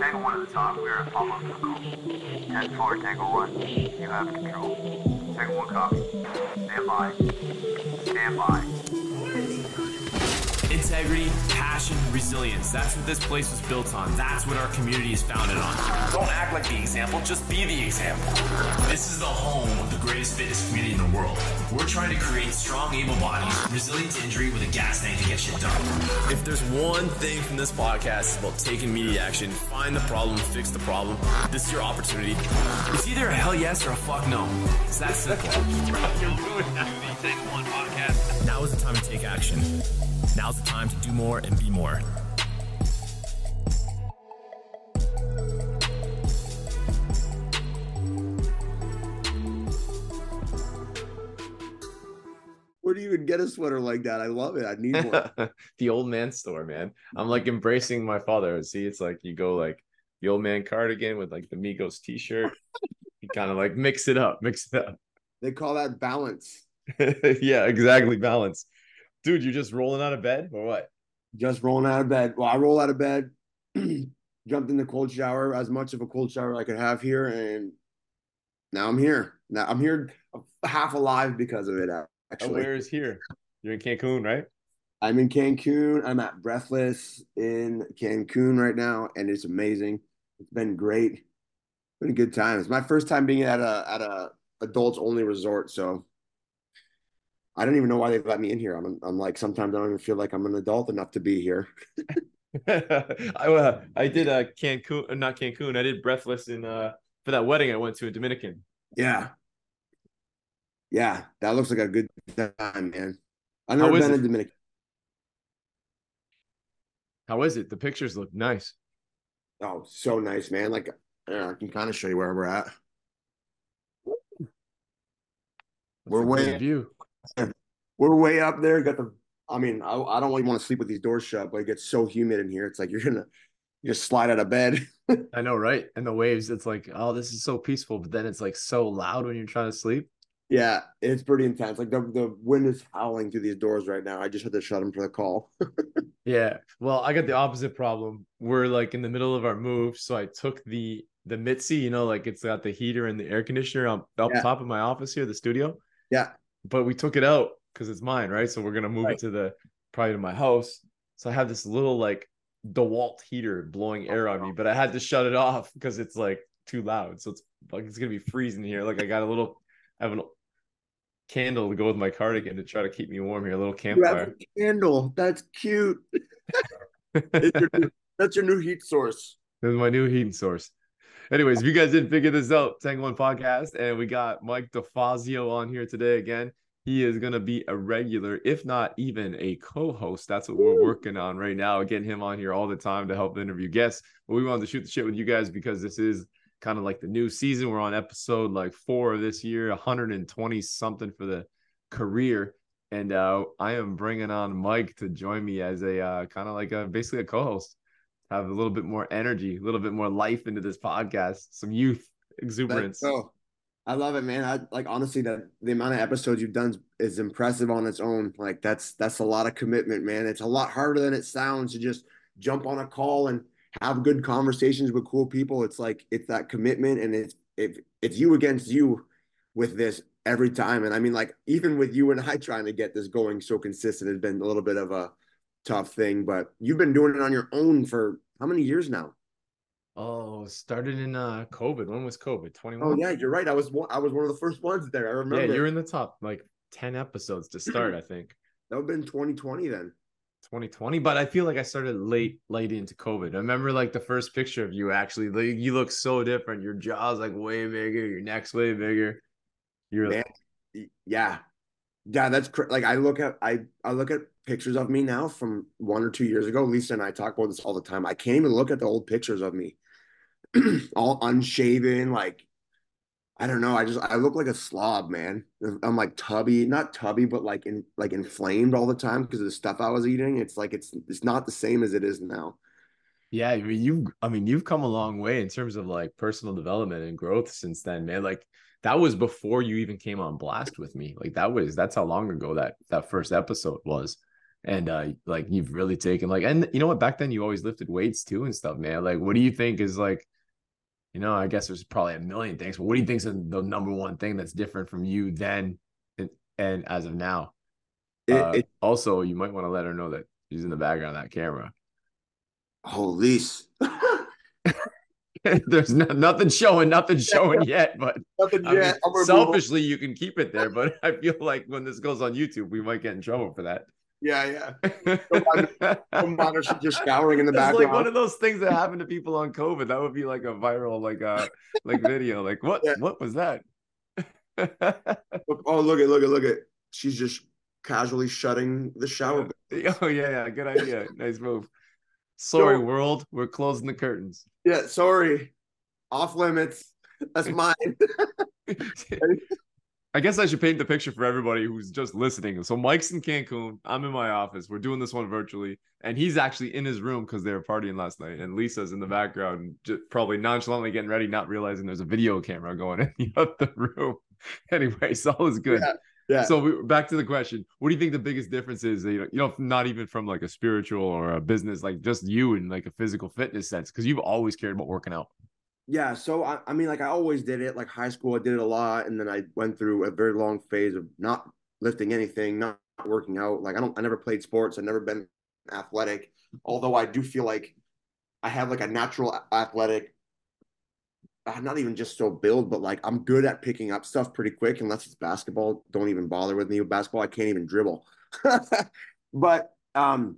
Tango 1 at the top, we are at Pablo Pico. 10 4, Tango 1, you have control. Tango 1 copy. Stand by. Stand by. Integrity, passion, resilience. That's what this place was built on. That's what our community is founded on. Don't act like the example, just be the example. This is the home of the greatest fitness community in the world. We're trying to create strong, able bodies, resilient to injury with a gas tank to get shit done. If there's one thing from this podcast, it's about taking immediate action, find the problem, fix the problem. This is your opportunity. It's either a hell yes or a fuck no. It's that simple. Now is the time to take action. Now's the time to do more and be more. Where do you even get a sweater like that? I love it. I need one. the old man store, man. I'm like embracing my father. See, it's like you go like the old man cardigan with like the Migos t-shirt. you kind of like mix it up, mix it up. they call that balance. yeah, exactly. Balance. Dude, you're just rolling out of bed or what? Just rolling out of bed. Well, I roll out of bed, jumped in the cold shower, as much of a cold shower I could have here, and now I'm here. Now I'm here half alive because of it. Oh, Actually, where is here? You're in Cancun, right? I'm in Cancun. I'm at Breathless in Cancun right now, and it's amazing. It's been great. Been a good time. It's my first time being at a at a adults only resort, so I don't even know why they let me in here. I'm I'm like sometimes I don't even feel like I'm an adult enough to be here. I uh, I did uh Cancun, uh, not Cancun. I did Breathless in uh for that wedding I went to in Dominican. Yeah, yeah, that looks like a good time, man. I've never been it? in Dominican. How is it? The pictures look nice. Oh, so nice, man. Like yeah, I can kind of show you where we're at. That's We're a way- view. We're way up there. Got the. I mean, I, I don't really want to sleep with these doors shut, but it gets so humid in here. It's like you're gonna you just slide out of bed. I know, right? And the waves, it's like, oh, this is so peaceful, but then it's like so loud when you're trying to sleep. Yeah, it's pretty intense. Like the the wind is howling through these doors right now. I just had to shut them for the call. Yeah. Well, I got the opposite problem. We're like in the middle of our move, so I took the the Mitzi, you know, like it's got the heater and the air conditioner up, up Yeah. top of my office here, the studio. Yeah. But we took it out because it's mine, right? So we're gonna move Right. it to the probably to my house. So I have this little like DeWalt heater blowing air on me, but I had to shut it off because it's like too loud. So it's like it's gonna be freezing here. Like I got a little, I have a candle to go with my cardigan to try to keep me warm here. A little You have campfire. a candle. That's cute. It's your new- that's your new heat source. This is my new heating source. Anyways, if you guys didn't figure this out, Tango One Podcast, and we got Mike DiFazio on here today again. He is going to be a regular, if not even a co-host. That's what we're working on right now, getting him on here all the time to help interview guests. But we wanted to shoot the shit with you guys because this is kind of like the new season. We're on episode like four of this year, 120 something for the career. And uh, I am bringing on Mike to join me as a uh, kind of like a basically a co-host have a little bit more energy, a little bit more life into this podcast, some youth exuberance. Oh, I love it, man. I like honestly that the amount of episodes you've done is impressive on its own. Like that's that's a lot of commitment, man. It's a lot harder than it sounds to just jump on a call and have good conversations with cool people. It's like it's that commitment and it's if it's you against you with this every time. And I mean, like even with you and I trying to get this going so consistent has been a little bit of a tough thing. But you've been doing it on your own for how many years now? Oh, started in uh COVID. When was COVID? 21? Oh yeah, you're right. I was one. I was one of the first ones there. I remember. Yeah, you're in the top like 10 episodes to start, I think. That would have been 2020 then. 2020, but I feel like I started late, late into COVID. I remember like the first picture of you actually, like, you look so different. Your jaw's like way bigger, your neck's way bigger. You're Man, y- yeah, yeah. That's cr- like I look at I I look at pictures of me now from one or two years ago. Lisa and I talk about this all the time. I can't even look at the old pictures of me, all unshaven. Like I don't know. I just I look like a slob, man. I'm like tubby, not tubby, but like in like inflamed all the time because of the stuff I was eating. It's like it's it's not the same as it is now. Yeah, I mean, you've I mean, you've come a long way in terms of like personal development and growth since then, man. Like that was before you even came on blast with me. Like that was that's how long ago that that first episode was. And uh like you've really taken like and you know what back then you always lifted weights too and stuff man like what do you think is like you know i guess there's probably a million things but what do you think is the number one thing that's different from you then and, and as of now It, uh, it, also you might want to let her know that she's in the background of that camera holy. there's no, nothing showing nothing showing yet but Nothing I mean, yet. Move on. selfishly you can keep it there but i feel like when this goes on youtube we might get in trouble for that Yeah, yeah. Some monitor she's just scouring in the background. It's like one of those things that happened to people on COVID. That would be like a viral, like a like video. Like what Yeah. what was that? Oh, look at, look at, look at. She's just casually shutting the shower. oh yeah, yeah, good idea. Nice move. Sorry, So- world. We're closing the curtains. Yeah, sorry. Off limits. That's mine. I guess I should paint the picture for everybody who's just listening. So Mike's in Cancun. I'm in my office. We're doing this one virtually, and he's actually in his room because they were partying last night. And Lisa's in the background, just probably nonchalantly getting ready, not realizing there's a video camera going in the other room. Anyway, so all is good. Yeah, yeah. So we, back to the question: What do you think the biggest difference is? You know, you know, not even from like a spiritual or a business, like just you in like a physical fitness sense, because you've always cared about working out. Yeah, so I, I mean, like I always did it. Like high school, I did it a lot, and then I went through a very long phase of not lifting anything, not working out. Like I don't, I never played sports. I've never been athletic. Although I do feel like I have like a natural athletic. I'm not even just so build, but like I'm good at picking up stuff pretty quick. Unless it's basketball, don't even bother with me with basketball. I can't even dribble. but um,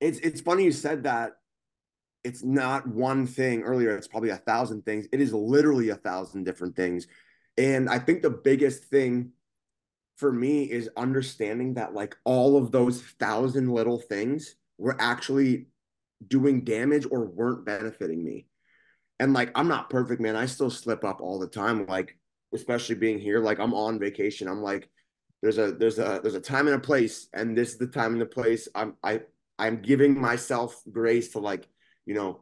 it's it's funny you said that it's not one thing earlier it's probably a thousand things it is literally a thousand different things. And i think the biggest thing for me is understanding that like all of those thousand little things were actually doing damage or weren't benefiting me. And like i'm not perfect man i still slip up all the time like especially being here like i'm on vacation i'm like there's a there's a there's a time and a place and this is the time and the place i'm i i'm giving myself grace to like you know,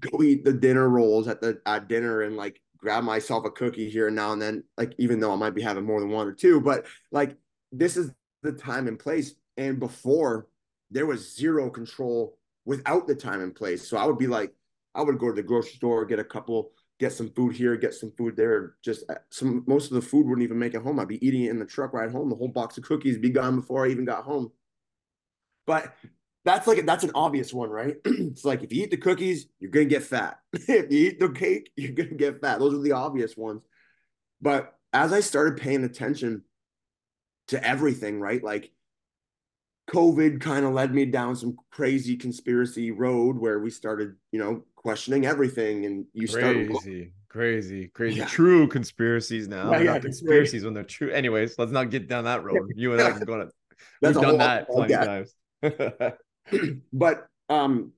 go eat the dinner rolls at the at dinner and like grab myself a cookie here and now and then, like even though I might be having more than one or two, but like this is the time and place. And before there was zero control without the time and place. So I would be like, I would go to the grocery store, get a couple, get some food here, get some food there. Just uh, some most of the food wouldn't even make it home. I'd be eating it in the truck ride home. The whole box of cookies be gone before I even got home. But that's like that's an obvious one, right? it's like if you eat the cookies, you're gonna get fat. if you eat the cake, you're gonna get fat. Those are the obvious ones. But as I started paying attention to everything, right? Like COVID kind of led me down some crazy conspiracy road where we started, you know, questioning everything, and you started. Crazy, crazy, crazy. Yeah. True conspiracies now. Yeah, yeah, conspiracies when they're true. Anyways, let's not get down that road. You and I can go. That's We've done that plenty of times. but um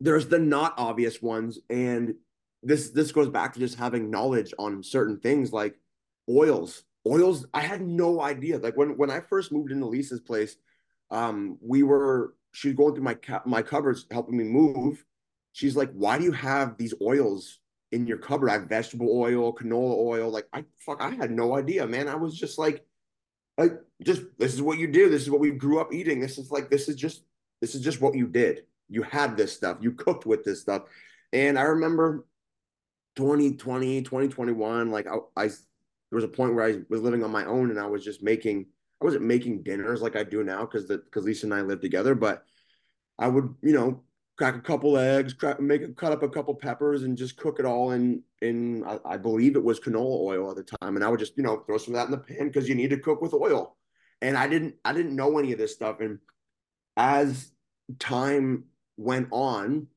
there's the not obvious ones and this this goes back to just having knowledge on certain things like oils. Oils i had no idea. Like when when i first moved into lisa's place um we were she was going through my ca- my cupboards helping me move. She's like why do you have these oils in your cupboard? I have vegetable oil canola oil. Like i fuck i had no idea man. I was just like like just this is what you do. This is what we grew up eating. This is like this is just this is just what you did. You had this stuff. You cooked with this stuff. And I remember 2020, 2021, like I, I there was a point where I was living on my own and I was just making I wasn't making dinners like I do now because the because Lisa and I live together, but I would, you know, crack a couple eggs, crack, make cut up a couple peppers and just cook it all in in I, I believe it was canola oil at the time. And I would just, you know, throw some of that in the pan because you need to cook with oil. And I didn't I didn't know any of this stuff. And as time went on,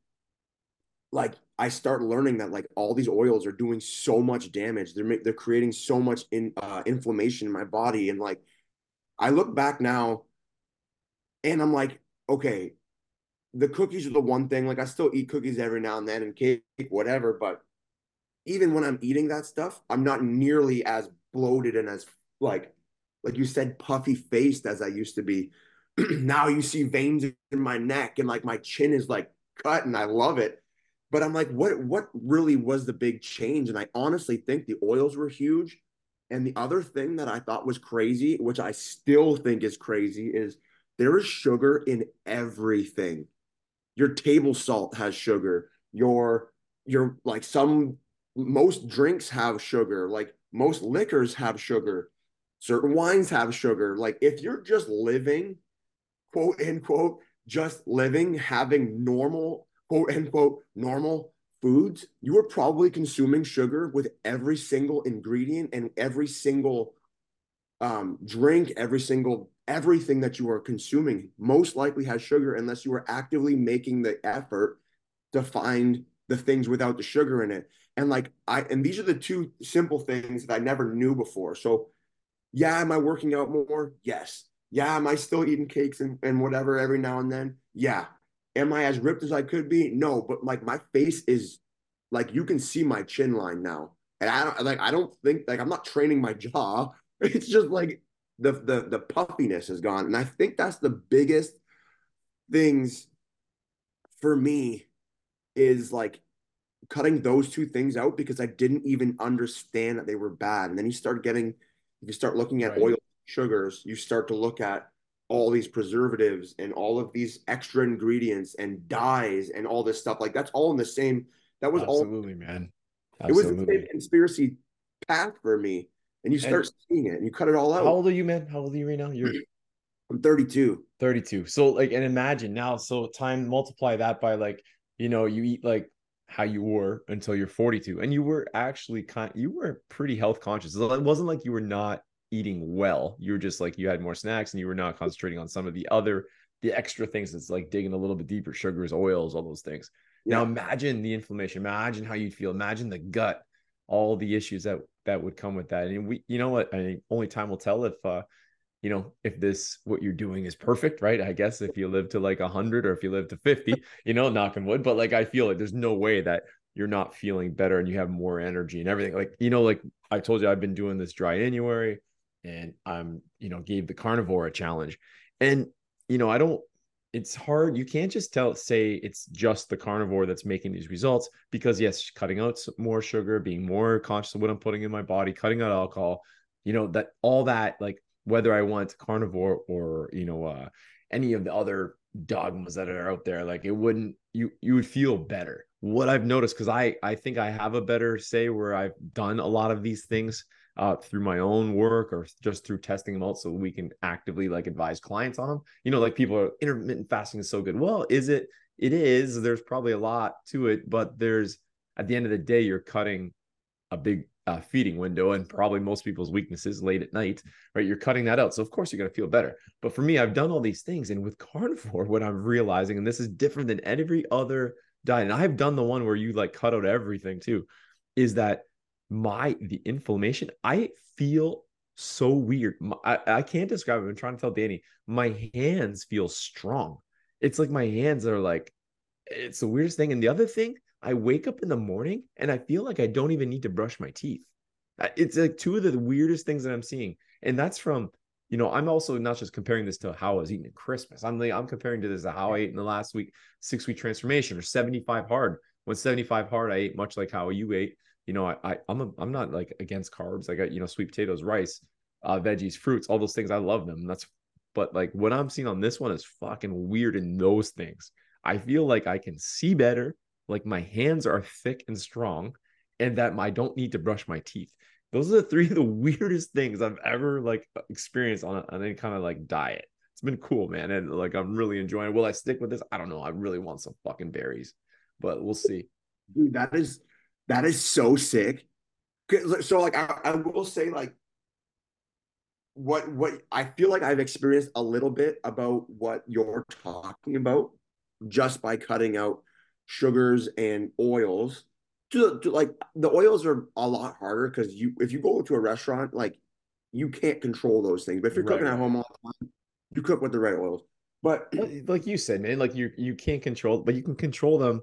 like I start learning that like all these oils are doing so much damage. They're they're creating so much in uh, inflammation in my body, and like I look back now, and I'm like, okay, the cookies are the one thing. Like I still eat cookies every now and then, and cake, whatever. But even when I'm eating that stuff, I'm not nearly as bloated and as like like you said, puffy faced as I used to be. now you see veins in my neck and like my chin is like cut and I love it. But I'm like, what what really was the big change? And I honestly think the oils were huge. And the other thing that I thought was crazy, which I still think is crazy, is there is sugar in everything. Your table salt has sugar. Your your like some most drinks have sugar. Like most liquors have sugar. Certain wines have sugar. Like if you're just living, quote unquote, just living, having normal, quote unquote, normal foods, you are probably consuming sugar with every single ingredient and every single um, drink, every single everything that you are consuming most likely has sugar unless you are actively making the effort to find the things without the sugar in it. And like I and these are the two simple things that I never knew before. So yeah, am I working out more? Yes. Yeah, am I still eating cakes and, and whatever every now and then? Yeah. Am I as ripped as I could be? No, but like my face is like you can see my chin line now. And I don't like I don't think like I'm not training my jaw. It's just like the the the puffiness is gone. And I think that's the biggest things for me is like cutting those two things out because I didn't even understand that they were bad. And then you start getting if you start looking at right. oil sugars, you start to look at all these preservatives and all of these extra ingredients and dyes and all this stuff. Like that's all in the same. That was absolutely, all, man. Absolutely. It was the same conspiracy path for me. And you start and seeing it and you cut it all out. How old are you, man? How old are you right now? You're I'm 32. 32. So like and imagine now, so time multiply that by like, you know, you eat like how you were until you're 42 and you were actually kind you were pretty health conscious it wasn't like you were not eating well you were just like you had more snacks and you were not concentrating on some of the other the extra things that's like digging a little bit deeper sugars oils all those things yeah. now imagine the inflammation imagine how you'd feel imagine the gut all the issues that that would come with that and we you know what i mean only time will tell if uh you know, if this what you're doing is perfect, right? I guess if you live to like 100 or if you live to 50, you know, knock on wood. But like, I feel like there's no way that you're not feeling better and you have more energy and everything. Like, you know, like I told you, I've been doing this dry January and I'm, you know, gave the carnivore a challenge. And, you know, I don't, it's hard. You can't just tell, say it's just the carnivore that's making these results because, yes, cutting out more sugar, being more conscious of what I'm putting in my body, cutting out alcohol, you know, that all that, like, whether I want carnivore or you know uh, any of the other dogmas that are out there, like it wouldn't you you would feel better. What I've noticed because I I think I have a better say where I've done a lot of these things uh, through my own work or just through testing them out so we can actively like advise clients on them. You know, like people are intermittent fasting is so good. Well, is it? It is. There's probably a lot to it, but there's at the end of the day, you're cutting a big uh, feeding window and probably most people's weaknesses late at night, right? You're cutting that out. So, of course, you're going to feel better. But for me, I've done all these things. And with carnivore, what I'm realizing, and this is different than every other diet, and I've done the one where you like cut out everything too, is that my, the inflammation, I feel so weird. I, I can't describe it. I'm trying to tell Danny, my hands feel strong. It's like my hands are like, it's the weirdest thing. And the other thing, I wake up in the morning and I feel like I don't even need to brush my teeth. It's like two of the weirdest things that I'm seeing. And that's from, you know, I'm also not just comparing this to how I was eating at Christmas. I'm like, I'm comparing to this to how I ate in the last week, six week transformation or 75 hard. When 75 hard, I ate much like how you ate. You know, I, I I'm a, I'm not like against carbs. I got, you know, sweet potatoes, rice, uh, veggies, fruits, all those things. I love them. That's but like what I'm seeing on this one is fucking weird in those things. I feel like I can see better like my hands are thick and strong and that I don't need to brush my teeth. Those are the three of the weirdest things I've ever like experienced on, on any kind of like diet. It's been cool, man. And like I'm really enjoying it. Will I stick with this? I don't know. I really want some fucking berries, but we'll see. Dude, that is that is so sick. So like I, I will say like what what I feel like I've experienced a little bit about what you're talking about just by cutting out sugars and oils to, to like the oils are a lot harder because you if you go to a restaurant like you can't control those things but if you're right. cooking at home all the time you cook with the right oils but like you said man like you you can't control but you can control them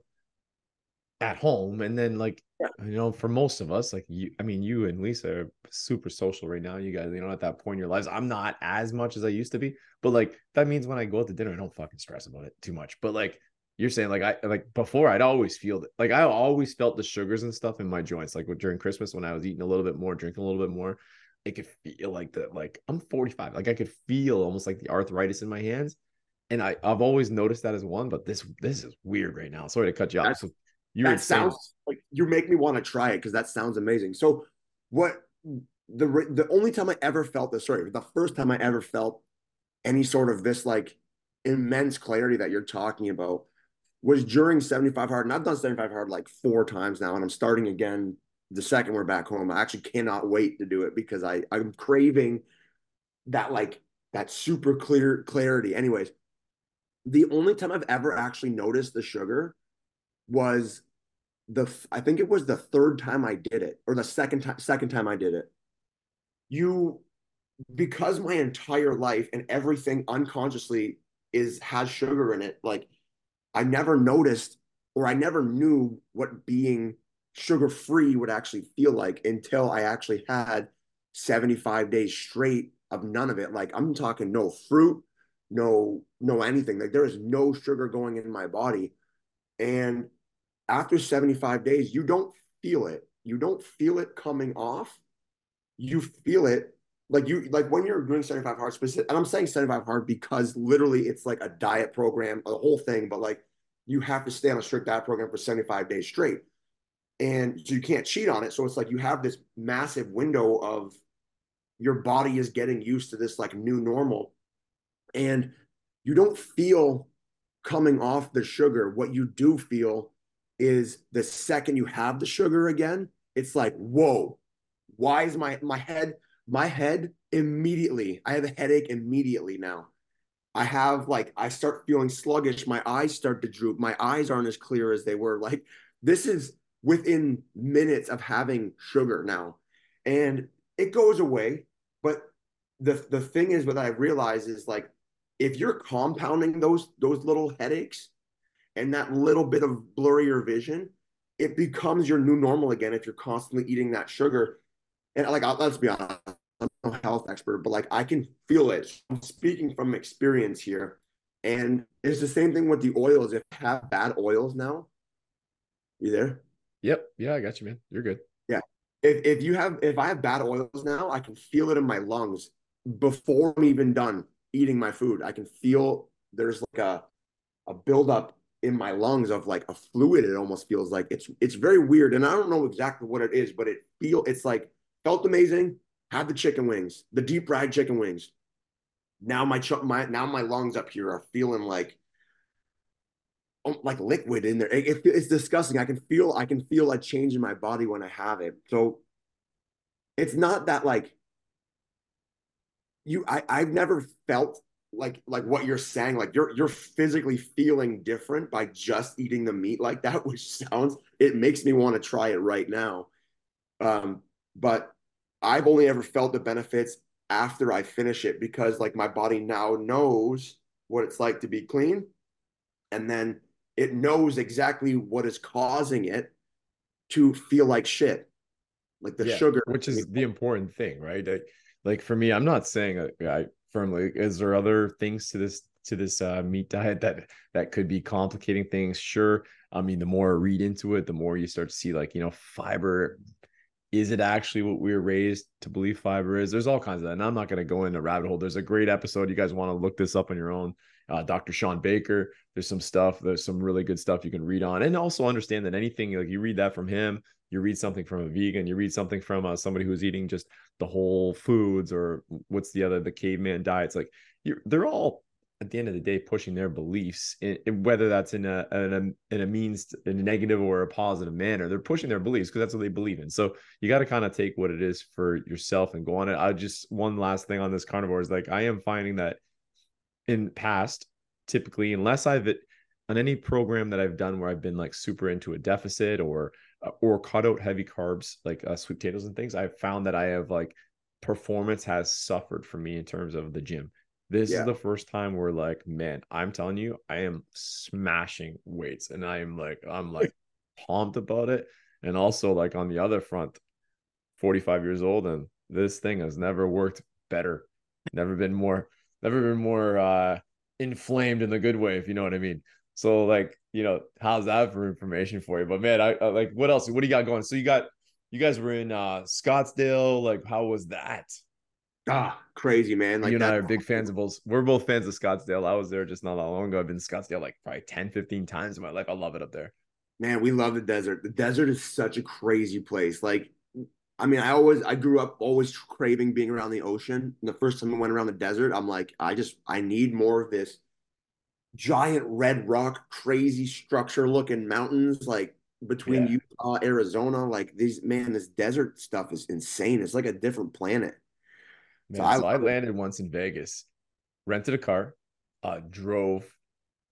at home and then like yeah. you know for most of us like you i mean you and lisa are super social right now you guys you know at that point in your lives i'm not as much as i used to be but like that means when i go out to dinner i don't fucking stress about it too much but like you're saying like I like before I'd always feel it. Like I always felt the sugars and stuff in my joints. Like during Christmas when I was eating a little bit more, drinking a little bit more, it could feel like that. like I'm 45. Like I could feel almost like the arthritis in my hands. and I I've always noticed that as one, but this this is weird right now. Sorry to cut you off. So you that sounds like you make me want to try it because that sounds amazing. So what the the only time I ever felt this, sorry, the first time I ever felt any sort of this like immense clarity that you're talking about was during 75 hard. And I've done 75 hard like four times now, and I'm starting again the second we're back home. I actually cannot wait to do it because I I'm craving that like that super clear clarity. Anyways, the only time I've ever actually noticed the sugar was the I think it was the third time I did it or the second time second time I did it. You because my entire life and everything unconsciously is has sugar in it like I never noticed or I never knew what being sugar free would actually feel like until I actually had 75 days straight of none of it. Like I'm talking no fruit no no anything. Like there is no sugar going in my body. And after 75 days you don't feel it. You don't feel it coming off. You feel it like you like when you're doing 75 hard specific and i'm saying 75 hard because literally it's like a diet program a whole thing but like you have to stay on a strict diet program for 75 days straight. And so you can't cheat on it. So it's like you have this massive window of your body is getting used to this like new normal. And you don't feel coming off the sugar. What you do feel is the second you have the sugar again it's like whoa why is my my head my head immediately i have a headache immediately now. I have like i start feeling sluggish my eyes start to droop my eyes aren't as clear as they were. Like this is within minutes of having sugar now. And it goes away but the the thing is what i realize is like if you're compounding those those little headaches and that little bit of blurrier vision it becomes your new normal again if you're constantly eating that sugar and like I'll, let's be honest i'm no health expert but like i can feel it i'm speaking from experience here and it's the same thing with the oils if you have bad oils now you there Yep. Yeah, I got you, man. You're good. Yeah. If if you have if I have bad oils now, I can feel it in my lungs before I'm even done eating my food. I can feel there's like a a buildup in my lungs of like a fluid. It almost feels like it's it's very weird, and I don't know exactly what it is, but it feel it's like felt amazing. Had the chicken wings, the deep fried chicken wings. Now my my now my lungs up here are feeling like um, like liquid in there. It, it- it's disgusting. I can feel I can feel a change in my body when I have it. So it's not that like you I I've never felt like like what you're saying like you're you're physically feeling different by just eating the meat like that which sounds it makes me want to try it right now um but I've only ever felt the benefits after I finish it because like my body now knows what it's like to be clean and then it knows exactly what is causing it to feel like shit like the Yeah, sugar which is the important thing, right? Like, like for me, I'm not saying I firmly. Is there other things to this to this uh, meat diet that that could be complicating things? Sure. I mean, the more I read into it, the more you start to see like you know fiber. Is it actually what we were raised to believe fiber is? There's all kinds of that, and I'm not going to go into rabbit hole. There's a great episode. You guys want to look this up on your own. Uh, Dr. Shawn Baker. There's some stuff. There's some really good stuff you can read on, and also understand that anything like you read that from him, you read something from a vegan, you read something from uh, somebody who's eating just the whole foods or what's the other the caveman diets. Like they're all at the end of the day pushing their beliefs, in, in whether that's in a, in a in a means in a negative or a positive manner. They're pushing their beliefs because that's what they believe in. So you got to kind of take what it is for yourself and go on it. I just one last thing on this carnivore is like I am finding that in past typically unless I've on any program that I've done where I've been like super into a deficit or or cut out heavy carbs like uh, sweet potatoes and things, I've found that I have like performance has suffered for me in terms of the gym. This Yeah. is the first time where like, man, I'm telling you, I am smashing weights and I am like, I'm like pumped about it. And also like on the other front, 45 years old and this thing has never worked better. Never been more, never been more uh inflamed in the good way, if you know what I mean. So like, you know, how's that for information for you? But man, I, I like what else? What do you got going? So you got you guys were in uh Scottsdale. Like, how was that? Ah, crazy man. Like you and I are big fans of both. We're both fans of Scottsdale. I was there just not that long ago. I've been to Scottsdale like probably 10, 15 times in my life. I love it up there. Man, we love the desert. The desert is such a crazy place. Like, I mean, I always, I grew up always craving being around the ocean. And the first time I went around the desert, I'm like, I just, I need more of this giant red rock, crazy structure looking mountains, like between Yeah. Utah, Arizona. Like these, man, this desert stuff is insane. It's like a different planet. Man, So so I I, love it. landed once in Vegas, rented a car, uh, drove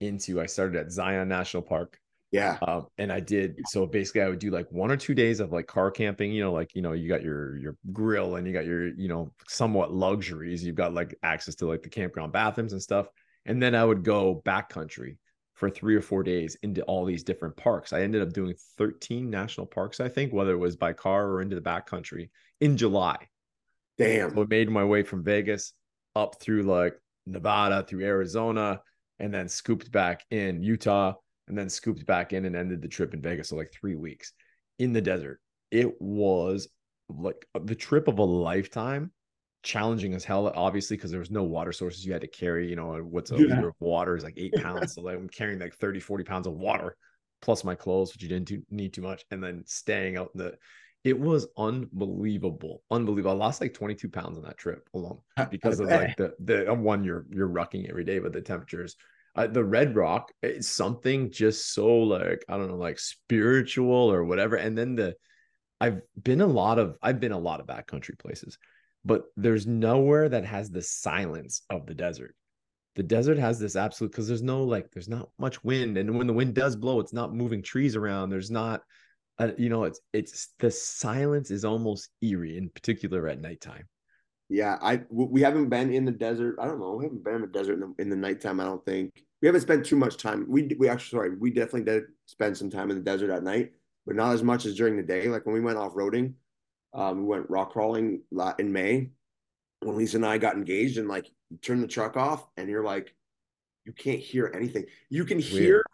into. I started at Zion National Park, Yeah. um, and I did. So basically, I would do like one or two days of like car camping. You know, like you know, you got your your grill and you got your you know somewhat luxuries. You've got like access to like the campground bathrooms and stuff. And then I would go backcountry for three or four days into all these different parks. I ended up doing 13 national parks, I think, whether it was by car or into the backcountry in July. Damn. So I made my way from Vegas up through like Nevada, through Arizona, and then scooped back in Utah, and then scooped back in and ended the trip in Vegas. So like three weeks in the desert. It was like the trip of a lifetime, challenging as hell, obviously, because there was no water sources you had to carry. You know, what's a Yeah. liter of water is like eight pounds. so like I'm carrying like 30, 40 pounds of water plus my clothes, which you didn't do, need too much, and then staying out in the it was unbelievable, unbelievable. I lost like 22 pounds on that trip alone because of like the the one you're you're rucking every day, but the temperatures. Uh, the Red Rock is something just so like I don't know, like spiritual or whatever. And then the I've been a lot of I've been a lot of backcountry places, but there's nowhere that has the silence of the desert. The desert has this absolute because there's no like there's not much wind, and when the wind does blow, it's not moving trees around. There's not uh, you know, it's it's the silence is almost eerie, in particular at nighttime. Yeah, I we haven't been in the desert. I don't know. We haven't been in the desert in the, in the nighttime. I don't think we haven't spent too much time. We we actually sorry, we definitely did spend some time in the desert at night, but not as much as during the day. Like when we went off roading, um, we went rock crawling in May when Lisa and I got engaged, and like you turn the truck off, and you're like, you can't hear anything. You can hear.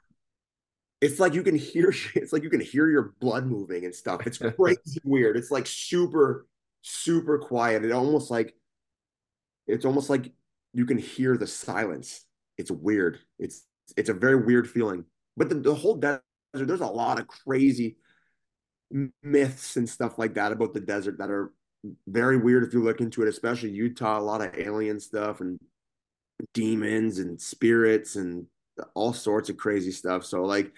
It's like you can hear. It's like you can hear your blood moving and stuff. It's crazy weird. It's like super super quiet. It almost like it's almost like you can hear the silence. It's weird. It's it's a very weird feeling. But the, the whole desert, there's a lot of crazy myths and stuff like that about the desert that are very weird if you look into it, especially Utah, a lot of alien stuff and demons and spirits and all sorts of crazy stuff. So like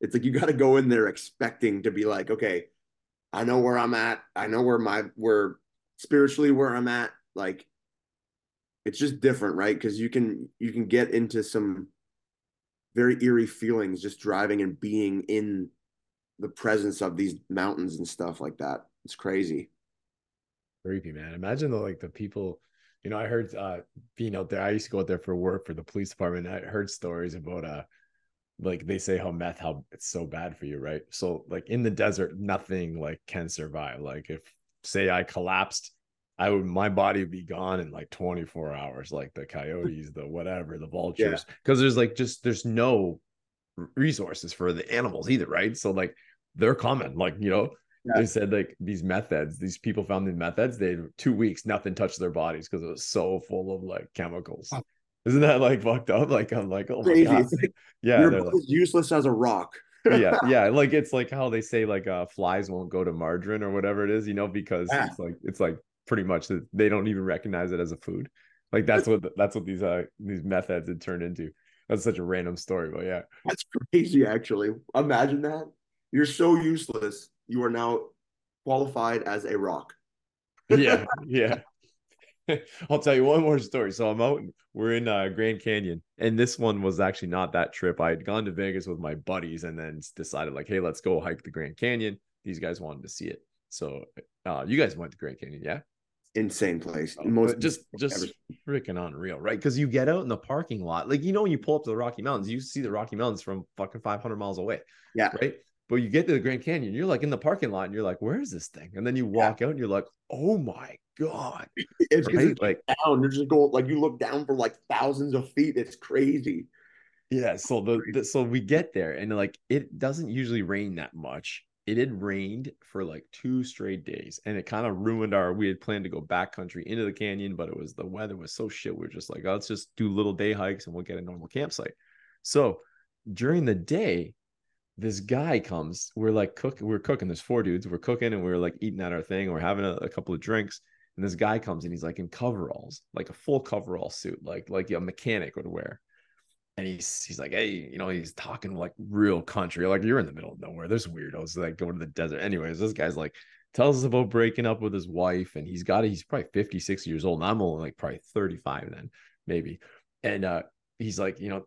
it's like you got to go in there expecting to be like, okay, I know where I'm at. I know where my where spiritually where I'm at. Like it's just different, right? Because you can you can get into some very eerie feelings just driving and being in the presence of these mountains and stuff like that. It's crazy. Creepy, man. Imagine the like the people, you know, I heard uh being out there. I used to go out there for work for the police department. I heard stories about uh like they say how meth how it's so bad for you, right? So like in the desert, nothing like can survive. Like if say I collapsed, I would my body would be gone in like 24 hours, like the coyotes, the whatever, the vultures. Because there's like just there's no resources for the animals either, right? So like they're coming, like you know, Yeah. they said like these meth heads, these people found these meth heads, they had two weeks, nothing touched their bodies because it was so full of like chemicals. Isn't that like fucked up? Like I'm like, oh my god. Yeah, like, useless as a rock. yeah, yeah. Like it's like how they say like uh flies won't go to margarine or whatever it is, you know, because Yeah. it's like it's like pretty much that they don't even recognize it as a food. Like that's what that's what these uh these meth heads had turned into. That's such a random story, but yeah. That's crazy, actually. Imagine that. You're so useless. You are now qualified as a rock. yeah, yeah. I'll tell you one more story. So I'm out, we're in uh, Grand Canyon, and this one was actually not that trip. I had gone to Vegas with my buddies and then decided, like, hey, let's go hike the Grand Canyon. These guys wanted to see it. So uh, you guys went to Grand Canyon, yeah? Insane place. Oh, Most but just ever just freaking unreal, right? Because you get out in the parking lot, like you know, when you pull up to the Rocky Mountains, you see the Rocky Mountains from fucking 500 miles away. Yeah. Right. But you get to the Grand Canyon, you're like in the parking lot, and you're like, "Where is this thing?" And then you walk out, and you're like, "Oh my god!" It's Right? it's Like, down. You're just going like you look down for like thousands of feet. It's crazy. yeah. So the, the so we get there, and like it doesn't usually rain that much it had rained for like two straight days and it kind of ruined our we had planned to go backcountry into the canyon but it was the weather was so shit we are just like oh, let's just do little day hikes and we'll get a normal campsite so during the day this guy comes we're like cooking we're cooking there's four dudes we're cooking and we're like eating at our thing we're having a, a couple of drinks and this guy comes and he's like in coveralls like a full coverall suit like like a mechanic would wear and he's he's like, hey, you know, he's talking like real country, like you're in the middle of nowhere. There's weirdos that go to the desert. Anyways, this guy's like tells us about breaking up with his wife, and he's got. He's probably 56 years old, and I'm only like probably 35 then, maybe. And uh, he's like, you know,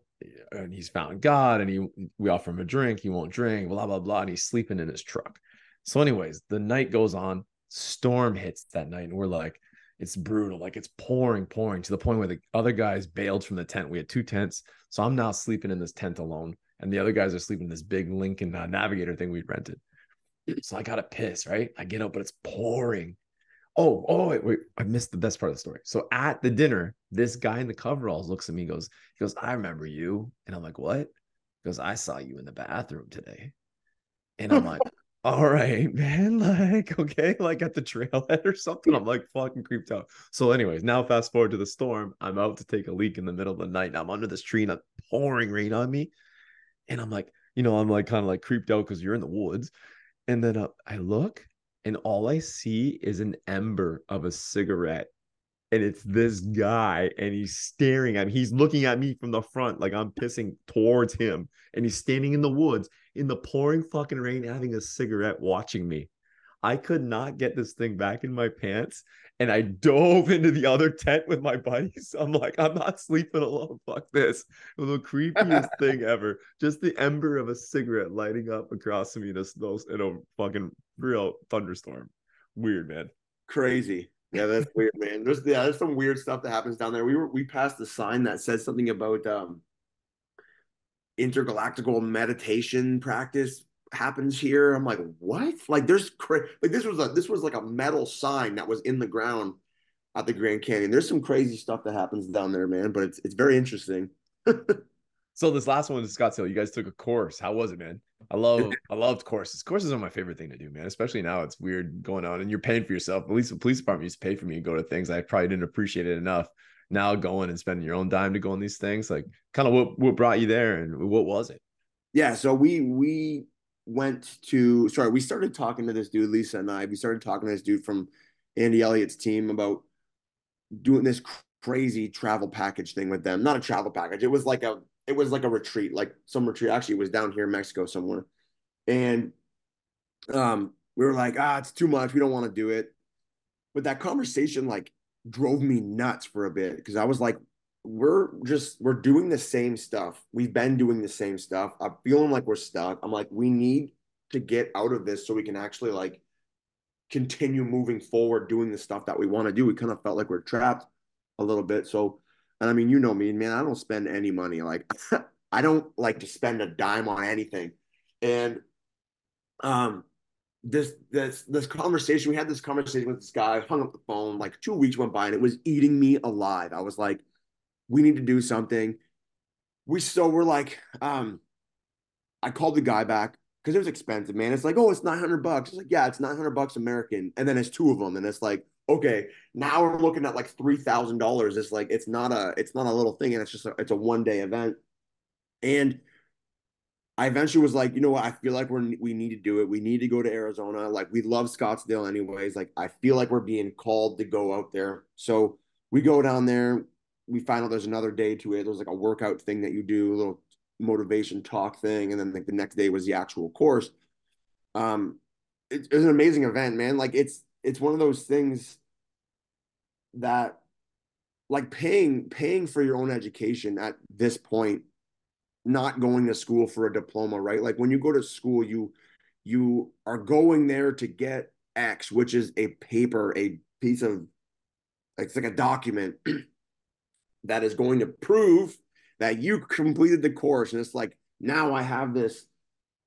and he's found God, and he we offer him a drink, he won't drink, blah blah blah, and he's sleeping in his truck. So, anyways, the night goes on, storm hits that night, and we're like, it's brutal. Like it's pouring, pouring to the point where the other guys bailed from the tent. We had two tents. So I'm now sleeping in this tent alone. And the other guys are sleeping in this big Lincoln uh, Navigator thing we'd rented. So I got to piss, right? I get up, but it's pouring. Oh, oh, wait, wait, I missed the best part of the story. So at the dinner, this guy in the coveralls looks at me, goes, he goes, I remember you. And I'm like, what? He goes, I saw you in the bathroom today. And I'm like, all right, man. Like, okay, like at the trailhead or something. I'm like fucking creeped out. So, anyways, now fast forward to the storm. I'm out to take a leak in the middle of the night. Now I'm under this tree and it's pouring rain on me. And I'm like, you know, I'm like kind of like creeped out because you're in the woods. And then uh, I look and all I see is an ember of a cigarette. And it's this guy, and he's staring at me. He's looking at me from the front, like I'm pissing towards him. And he's standing in the woods in the pouring fucking rain having a cigarette watching me. I could not get this thing back in my pants. And I dove into the other tent with my buddies. I'm like, I'm not sleeping alone. Fuck this. It was the creepiest thing ever. Just the ember of a cigarette lighting up across me in a snow in a fucking real thunderstorm. Weird, man. Crazy. Yeah, that's weird, man. There's yeah, there's some weird stuff that happens down there. We were we passed a sign that said something about um intergalactical meditation practice happens here. I'm like, what? Like, there's cra- like this was a this was like a metal sign that was in the ground at the Grand Canyon. There's some crazy stuff that happens down there, man. But it's it's very interesting. so this last one is Scottsdale. You guys took a course. How was it, man? I love I loved courses. Courses are my favorite thing to do, man. Especially now, it's weird going on and you're paying for yourself. At least the police department used to pay for me to go to things. I probably didn't appreciate it enough now going and spending your own dime to go on these things like kind of what what brought you there and what was it yeah so we we went to sorry we started talking to this dude lisa and i. We started talking to this dude from andy elliott's team about doing this crazy travel package thing with them. Not a travel package. It was like a it was like a retreat like some retreat. Actually it was down here in mexico somewhere. And um we were like ah it's too much. We don't want to do it. But that conversation like drove me nuts for a bit because I was like, we're just we're doing the same stuff. We've been doing the same stuff. I'm feeling like we're stuck. I'm like, we need to get out of this so we can actually like continue moving forward doing the stuff that we want to do. We kind of felt like we're trapped a little bit. So, and I mean, you know me, man, I don't spend any money. Like I don't like to spend a dime on anything. And um this this this conversation we had this conversation with this guy hung up the phone like two weeks went by and it was eating me alive i was like we need to do something we so we're like um i called the guy back because it was expensive man it's like oh it's 900 bucks it's like yeah it's 900 bucks american and then it's two of them and it's like okay now we're looking at like $3000 it's like it's not a it's not a little thing and it's just a, it's a one day event and I eventually was like, you know what? I feel like we're we need to do it. We need to go to Arizona. Like we love Scottsdale anyways. Like I feel like we're being called to go out there. So we go down there. We find out there's another day to it. There's like a workout thing that you do, a little motivation talk thing, and then like the next day was the actual course. Um, it, it was an amazing event, man. Like it's it's one of those things that like paying paying for your own education at this point not going to school for a diploma, right? Like when you go to school, you you are going there to get X, which is a paper, a piece of it's like a document that is going to prove that you completed the course. And it's like now I have this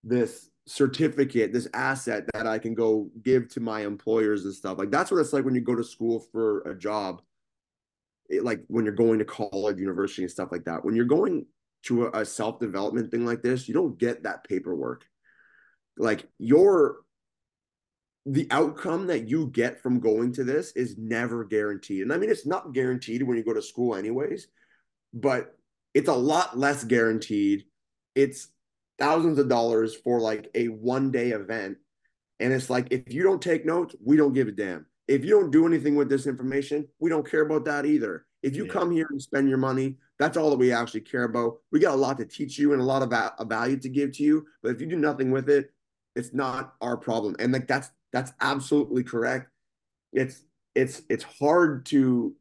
this certificate, this asset that I can go give to my employers and stuff. Like that's what it's like when you go to school for a job. It, like when you're going to college, university, and stuff like that. When you're going to a, a self development thing like this, you don't get that paperwork. Like your the outcome that you get from going to this is never guaranteed. And I mean, it's not guaranteed when you go to school, anyways, but it's a lot less guaranteed. It's thousands of dollars for like a one day event. And it's like, if you don't take notes, we don't give a damn. If you don't do anything with this information, we don't care about that either. If you yeah. come here and spend your money, that's all that we actually care about. We got a lot to teach you and a lot of va- value to give to you. But if you do nothing with it, it's not our problem. And like that's that's absolutely correct. It's it's it's hard to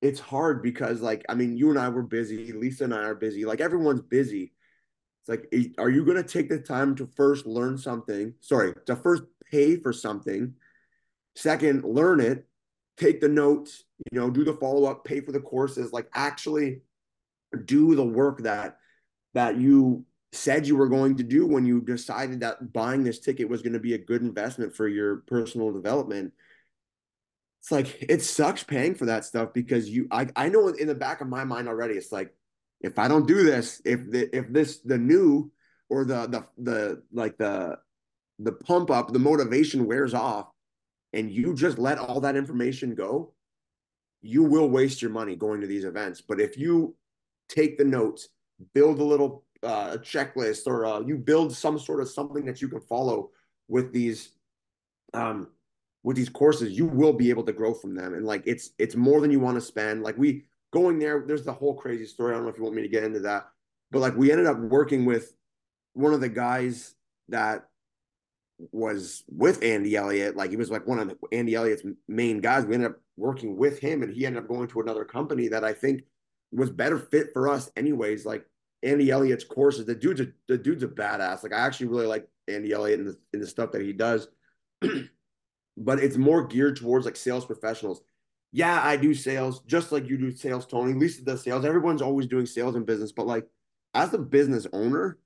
it's hard because like I mean you and I were busy, Lisa and I are busy, like everyone's busy. It's like are you going to take the time to first learn something? Sorry, to first pay for something. Second, learn it, take the notes, you know, do the follow up, pay for the courses, like actually do the work that that you said you were going to do when you decided that buying this ticket was going to be a good investment for your personal development. It's like it sucks paying for that stuff because you I, I know in the back of my mind already it's like if i don't do this if the if this the new or the the the like the the pump up the motivation wears off and you just let all that information go you will waste your money going to these events. But if you take the notes build a little uh, a checklist or uh, you build some sort of something that you can follow with these um with these courses you will be able to grow from them and like it's it's more than you want to spend like we going there there's the whole crazy story i don't know if you want me to get into that but like we ended up working with one of the guys that was with Andy Elliott. Like he was like one of Andy Elliott's main guys. We ended up working with him, and he ended up going to another company that I think was better fit for us, anyways. Like Andy Elliott's courses. The dude's a the dude's a badass. Like I actually really like Andy Elliott and the, in the stuff that he does. but it's more geared towards like sales professionals. Yeah, I do sales just like you do sales, Tony. Lisa does sales. Everyone's always doing sales in business, but like as a business owner,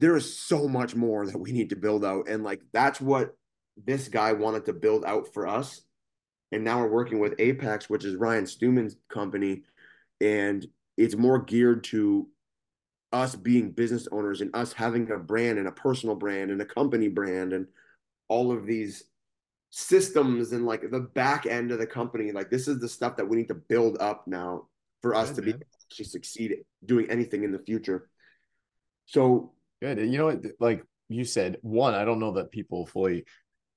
there is so much more that we need to build out. And like that's what this guy wanted to build out for us. And now we're working with Apex, which is Ryan Stewman's company. And it's more geared to us being business owners and us having a brand and a personal brand and a company brand and all of these systems and like the back end of the company like this is the stuff that we need to build up now for us to man. be actually succeed doing anything in the future so good you know what like you said one i don't know that people fully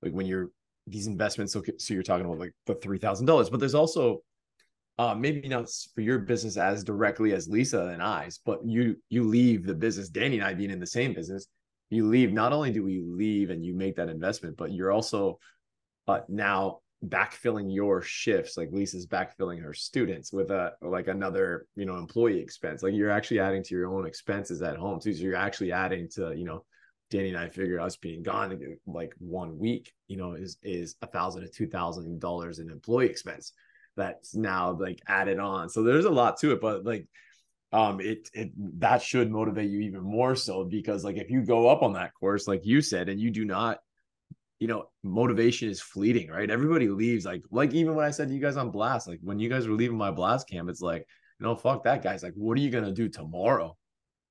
like when you're these investments so, so you're talking about like the $3000 but there's also uh, maybe not for your business as directly as Lisa and I's, but you you leave the business. Danny and I being in the same business, you leave. Not only do we leave and you make that investment, but you're also uh, now backfilling your shifts. Like Lisa's backfilling her students with a like another you know employee expense. Like you're actually adding to your own expenses at home too. So you're actually adding to you know. Danny and I figure us being gone like one week, you know, is is a thousand to two thousand dollars in employee expense that's now like added on. So there's a lot to it, but like um it it that should motivate you even more so because like if you go up on that course like you said and you do not you know motivation is fleeting right? Everybody leaves like like even when i said to you guys on blast like when you guys were leaving my blast camp it's like you know fuck that guy's. Like what are you gonna do tomorrow?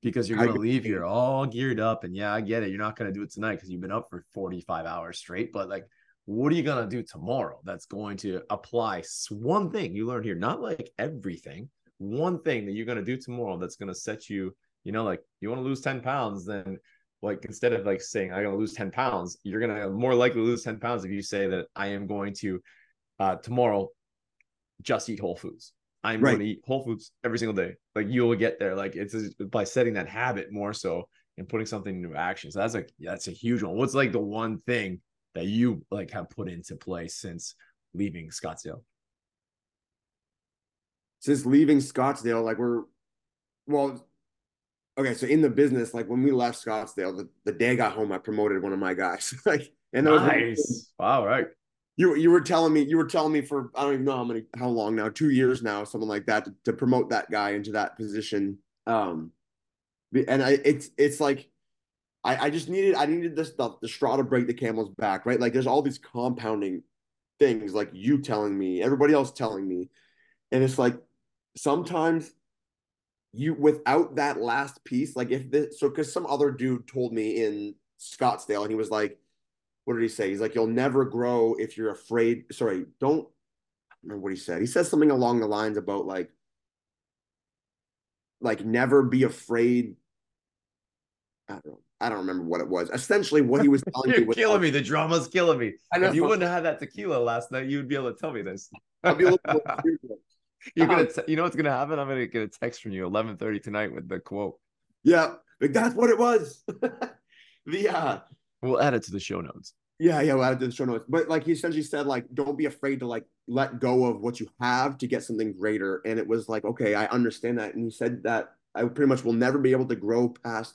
Because you're gonna leave here all geared up and yeah i get it. You're not gonna do it tonight because you've been up for 45 hours straight but like what are you going to do tomorrow that's going to apply one thing you learn here not like everything one thing that you're going to do tomorrow that's going to set you you know like you want to lose 10 pounds then like instead of like saying i'm going to lose 10 pounds you're going to more likely lose 10 pounds if you say that i am going to uh tomorrow just eat whole foods. I'm right. going to eat whole foods every single day. Like you'll get there like it's by setting that habit more so and putting something into action. So that's like yeah, that's a huge one. What's like the one thing that you like have put into place since leaving Scottsdale? Since leaving Scottsdale, like we're well, okay. So in the business, like when we left Scottsdale, the, the day I got home, I promoted one of my guys. like, and nice. wow, right. You you were telling me you were telling me for I don't even know how many how long now two years now something like that to, to promote that guy into that position. Um, and I it's it's like I, I just needed I needed this the, the straw to break the camel's back, right? Like there's all these compounding things, like you telling me, everybody else telling me, and it's like sometimes you without that last piece, like if this so because some other dude told me in Scottsdale, and he was like, what did he say? He's like, you'll never grow if you're afraid. Sorry, don't remember what he said. He said something along the lines about like, like never be afraid. I don't know. I don't remember what it was. Essentially, what he was telling You're me was killing me. The drama's killing me. I know. If you wouldn't have had that tequila last night, you would be able to tell me this. I'll be a little. You're gonna, t- you know what's gonna happen? I'm gonna get a text from you 11:30 tonight with the quote. Yeah, like that's what it was. the uh We'll add it to the show notes. yeah, yeah, we'll add it to the show notes. But like he essentially said, like, don't be afraid to like let go of what you have to get something greater. And it was like, okay, I understand that. And he said that I pretty much will never be able to grow past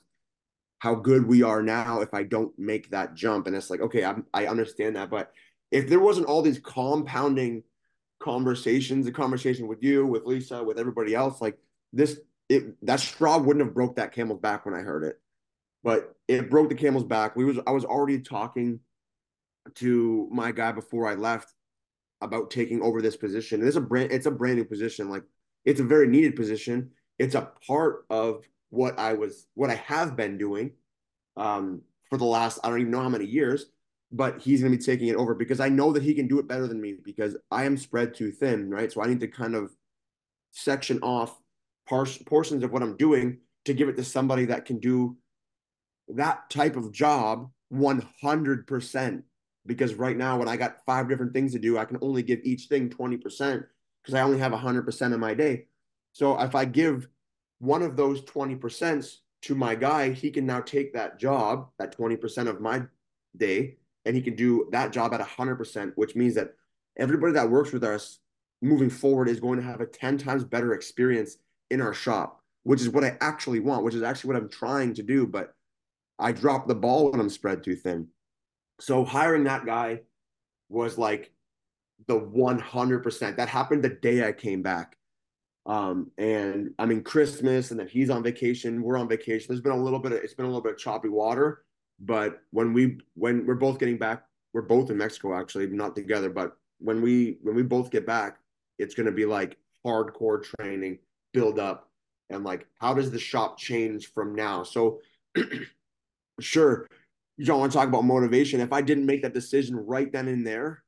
how good we are now if I don't make that jump. And it's like, okay, I'm, I understand that. But if there wasn't all these compounding conversations, a conversation with you, with Lisa, with everybody else, like this, it that straw wouldn't have broke that camel's back when I heard it. But it broke the camel's back. We was I was already talking to my guy before I left about taking over this position. It's a brand it's a brand new position. Like it's a very needed position. It's a part of what I was what I have been doing um for the last I don't even know how many years, but he's going to be taking it over because I know that he can do it better than me because I am spread too thin, right? So I need to kind of section off portions of what I'm doing to give it to somebody that can do that type of job 100% because right now when i got five different things to do i can only give each thing 20% because i only have 100% of my day so if i give one of those 20% to my guy he can now take that job that 20% of my day and he can do that job at 100% which means that everybody that works with us moving forward is going to have a 10 times better experience in our shop which is what i actually want which is actually what i'm trying to do but I drop the ball when I'm spread too thin. So hiring that guy was like the 100%. That happened the day I came back. Um, and I mean Christmas, and then he's on vacation. We're on vacation. There's been a little bit of it's been a little bit of choppy water, but when we when we're both getting back, we're both in Mexico actually, not together. But when we when we both get back, it's going to be like hardcore training, build up, and like how does the shop change from now? So sure, you don't want to talk about motivation. If I didn't make that decision right then and there,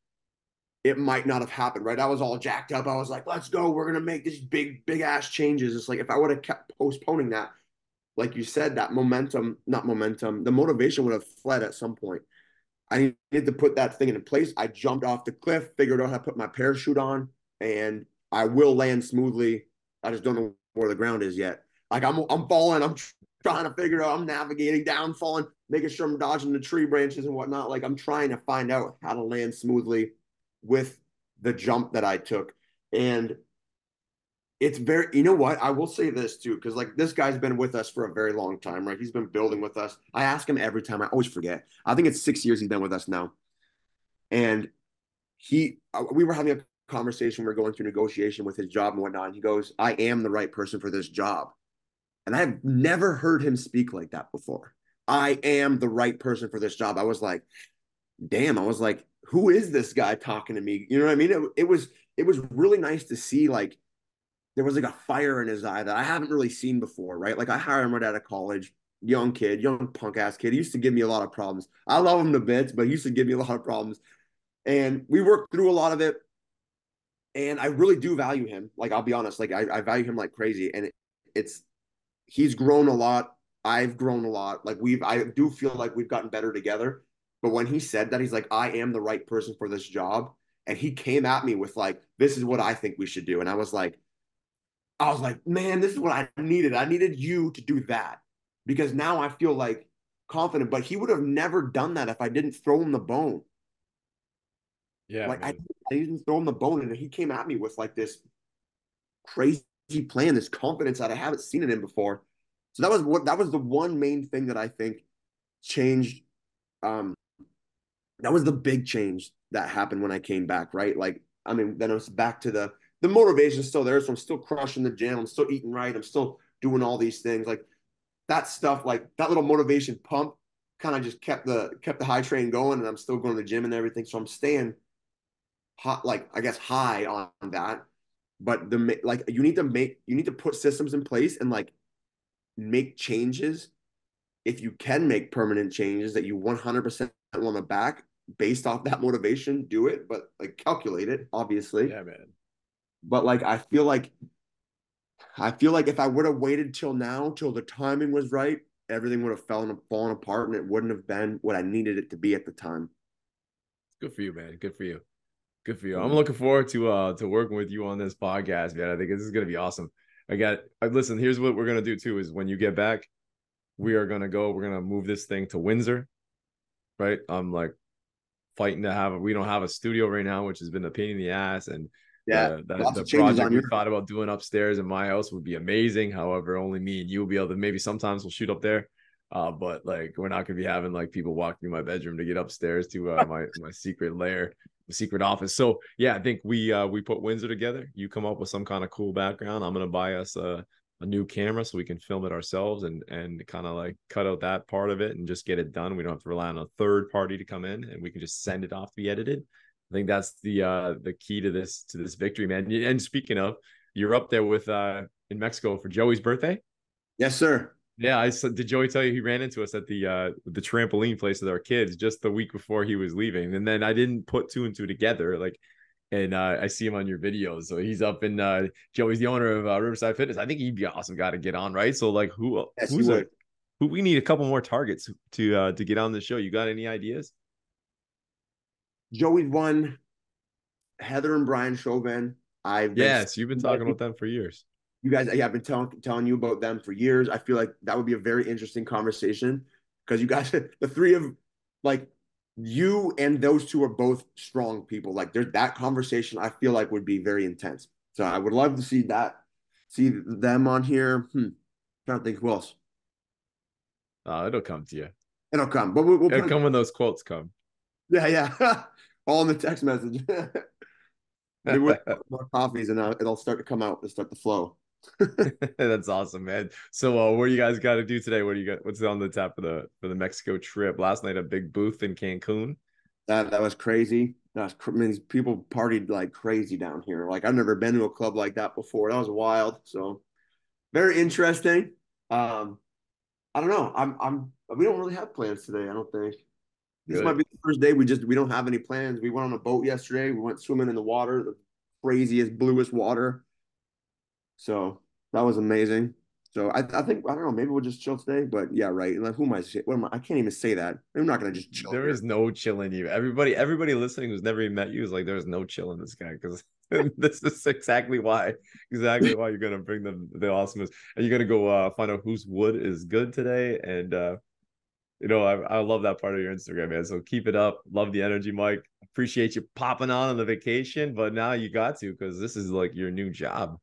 it might not have happened, right? I was all jacked up. I was like, let's go. We're going to make these big, big ass changes. It's like if I would have kept postponing that, like you said, that momentum, not momentum, the motivation would have fled at some point. I needed to put that thing in place. I jumped off the cliff, figured out how to put my parachute on, and I will land smoothly. I just don't know where the ground is yet. Like I'm, I'm falling. I'm trying to figure out. I'm navigating down, falling, making sure I'm dodging the tree branches and whatnot. Like I'm trying to find out how to land smoothly with the jump that I took. And it's very, you know what? I will say this too, because like this guy's been with us for a very long time, right? He's been building with us. I ask him every time. I always forget. I think it's six years he's been with us now. And he, uh, we were having a conversation. We are going through negotiation with his job and whatnot. And he goes, I am the right person for this job. And I've never heard him speak like that before. I am the right person for this job. I was like, damn, I was like, who is this guy talking to me? You know what I mean? It, it was it was really nice to see like there was like a fire in his eye that I haven't really seen before, right? Like I hired him right out of college, young kid, young punk ass kid. He used to give me a lot of problems. I love him to bits, but he used to give me a lot of problems. And we worked through a lot of it. And I really do value him. Like I'll be honest, like I, I value him like crazy. And it, it's he's grown a lot. I've grown a lot. Like we've, I do feel like we've gotten better together. But when he said that, he's like, I am the right person for this job. And he came at me with like, this is what I think we should do. And I was like, I was like, man, this is what I needed. I needed you to do that because now I feel like confident. But he would have never done that if I didn't throw him the bone. Yeah. Like I, I didn't throw him the bone, and he came at me with like this crazy plan, this confidence that I haven't seen in him before. So that was what that was the one main thing that I think changed. Um, that was the big change that happened when I came back, right? Like, I mean, then it was back to the the motivation still there. So I'm still crushing the gym. I'm still eating right. I'm still doing all these things. Like that stuff, like that little motivation pump kind of just kept the kept the high train going and I'm still going to the gym and everything. So I'm staying hot, like I guess high on that but the like you need to make you need to put systems in place and like make changes if you can make permanent changes that you 100% want to back based off that motivation, do it, but like calculate it, obviously. Yeah, man. But like I feel like I feel like if I would have waited till now, till the timing was right, everything would have fallen fallen apart and it wouldn't have been what I needed it to be at the time. Good for you, man. Good for you. Good for you. I'm looking forward to uh to working with you on this podcast, man. I think this is gonna be awesome. I got uh, listen, here's what we're gonna do too is when you get back, we are gonna go, we're gonna move this thing to Windsor. Right. I'm like fighting to have we don't have a studio right now, which has been a pain in the ass. And Yeah, the, lots the project we thought about doing upstairs in my house would be amazing. However, only me and you will be able to maybe sometimes we'll shoot up there. Uh, but like we're not gonna be having like people walk through my bedroom to get upstairs to uh, my my secret lair, secret office. So yeah, I think we uh we put Windsor together. You come up with some kind of cool background. I'm gonna buy us a, a new camera so we can film it ourselves and and kind of like cut out that part of it and just get it done. We don't have to rely on a third party to come in and we can just send it off to be edited. I think that's the uh the key to this to this victory, man. And speaking of, you're up there with uh in Mexico for Joey's birthday. Yes, sir. Yeah, I said, did Joey tell you he ran into us at the uh the trampoline place with our kids just the week before he was leaving, and then I didn't put two and two together, like, and uh, I see him on your videos. So he's up in uh Joey's the owner of uh, Riverside Fitness. I think he'd be an awesome guy to get on, right? So like, who Yes, who's a, who we need a couple more targets to uh to get on the show. You got any ideas? Joey's one. Heather and Brian Chauvin. I've been- Yes, you've been talking about them for years. you guys. Yeah, I've been telling telling you about them for years. I feel like that would be a very interesting conversation because you guys, the three of, like you and those two are both strong people. Like there's that conversation. I feel like would be very intense. So I would love to see that, see them on here. Hmm. Trying to think who else. Uh, it'll come to you. It'll come, but we'll, we'll It'll come when those quotes come. yeah, yeah, all in the text message. More coffees and uh, it'll start to come out. It'll start to flow. That's awesome, man. So, uh, what do you guys got to do today? What do you got? What's on the tap for the for the Mexico trip? Last night, a big booth in Cancun. That that was crazy. That's I mean, people partied like crazy down here. Like I've never been to a club like that before. That was wild. So very interesting. Um, I don't know. I'm I'm we don't really have plans today. I don't think this Good. might be the first day. We just we don't have any plans. We went on a boat yesterday. We went swimming in the water, the craziest bluest water. So that was amazing. So I, I think I don't know. Maybe we'll just chill today. But yeah, right. Like who am I? What am I? I can't even say that. I'm not gonna just chill. There here. is no chilling you. Everybody, everybody listening who's never even met you is like, there's no chilling this guy because this is exactly why, exactly why you're gonna bring them the awesomeness, and you're gonna go uh, find out whose wood is good today, and uh, you know, I, I love that part of your Instagram, man. So keep it up. Love the energy, Mike. Appreciate you popping on on the vacation, but now you got to because this is like your new job.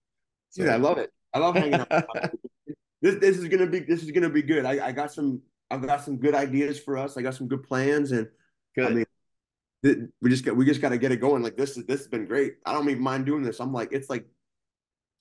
So, Dude, I love it. I love hanging out. this this is gonna be this is gonna be good. I, I got some I've got some good ideas for us. I got some good plans, and Good. I mean, we just got we just got to get it going. Like this is this has been great. I don't even mind doing this. I'm like it's like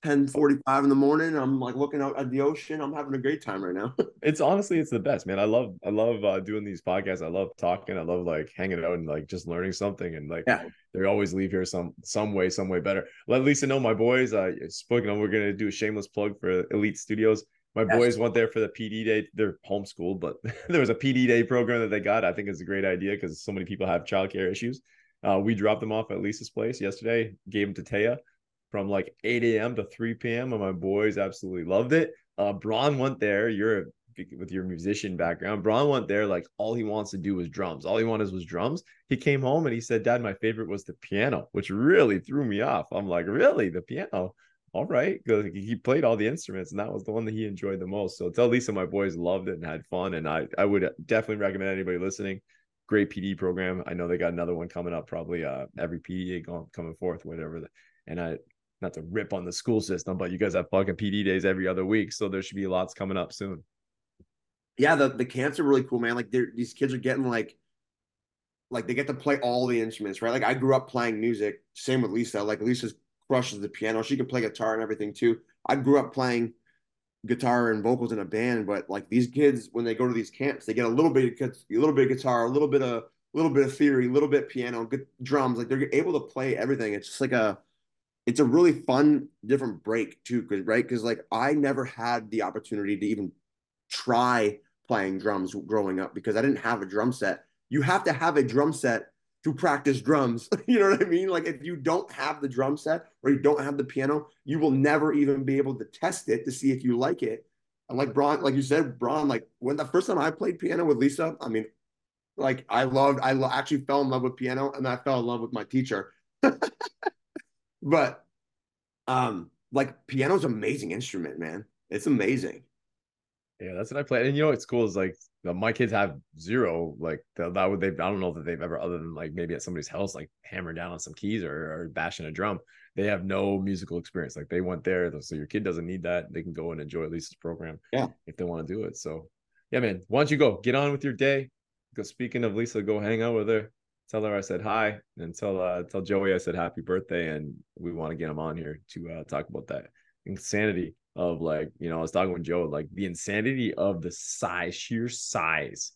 10:45 in the morning. I'm like looking out at the ocean. I'm having a great time right now. it's honestly it's the best man i love i love uh, doing these podcasts i love talking i love like hanging out and like just learning something and like Yeah. they always leave here some some way some way better let lisa know my boys uh speaking of we're gonna do a shameless plug for elite studios my Yes. boys went there for the pd day they're homeschooled but there was a pd day program that they got i think it's a great idea because so many people have childcare issues uh, we dropped them off at lisa's place yesterday gave them to taya from like 8 a.m to 3 p.m and my boys absolutely loved it uh, Braun went there. You're with your musician background. Braun went there like all he wants to do was drums. All he wanted was drums. He came home and he said, "Dad, my favorite was the piano," which really threw me off. I'm like, "Really, the piano?" All right, because he played all the instruments, and that was the one that he enjoyed the most. So tell Lisa my boys loved it and had fun, and I I would definitely recommend anybody listening. Great PD program. I know they got another one coming up, probably uh every PDA going coming forth, whatever. The, and I not to rip on the school system, but you guys have fucking PD days every other week, so there should be lots coming up soon. yeah, the the camps are really cool, man. Like these kids are getting like like they get to play all the instruments, right? Like I grew up playing music. Same with Lisa. Like Lisa crushes the piano. She can play guitar and everything too. I grew up playing guitar and vocals in a band, but like these kids, when they go to these camps, they get a little bit of a little bit of guitar, a little bit of a little bit of theory, a little bit piano, good drums. Like they're able to play everything. It's just like a it's a really fun, different break too, because right, because like I never had the opportunity to even try playing drums growing up because I didn't have a drum set. You have to have a drum set to practice drums. you know what I mean? Like if you don't have the drum set or you don't have the piano, you will never even be able to test it to see if you like it. And like Braun, like you said, Braun, like when the first time I played piano with Lisa, I mean, like I loved, I lo- actually fell in love with piano and I fell in love with my teacher. but um, like piano's an amazing instrument, man. It's amazing. Yeah, that's what I play. And you know what's cool is like my kids have zero like that would they I don't know that they've ever other than like maybe at somebody's house like hammering down on some keys or, or bashing a drum. They have no musical experience. Like they went there, so your kid doesn't need that. They can go and enjoy Lisa's program. Yeah, if they want to do it. So yeah, man. Why don't you go get on with your day? Because speaking of Lisa, go hang out with her. Tell her I said hi and tell uh tell Joey I said happy birthday and we want to get him on here to uh talk about that insanity of like, you know, I was talking with Joe, like the insanity of the size, sheer size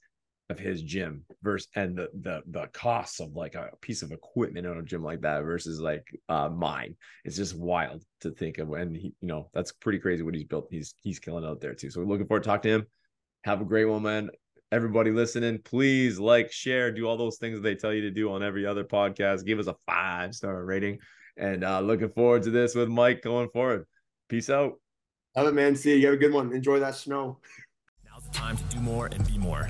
of his gym versus and the the the costs of like a piece of equipment in a gym like that versus like uh mine. It's just wild to think of and he, you know, that's pretty crazy what he's built. He's he's killing out there too. So we're looking forward to talk to him. Have a great one, man. Everybody listening, please like, share, do all those things they tell you to do on every other podcast. Give us a five star rating. And uh looking forward to this with Mike going forward. Peace out. Have it, man. See you. You have a good one. Enjoy that snow. Now's the time to do more and be more.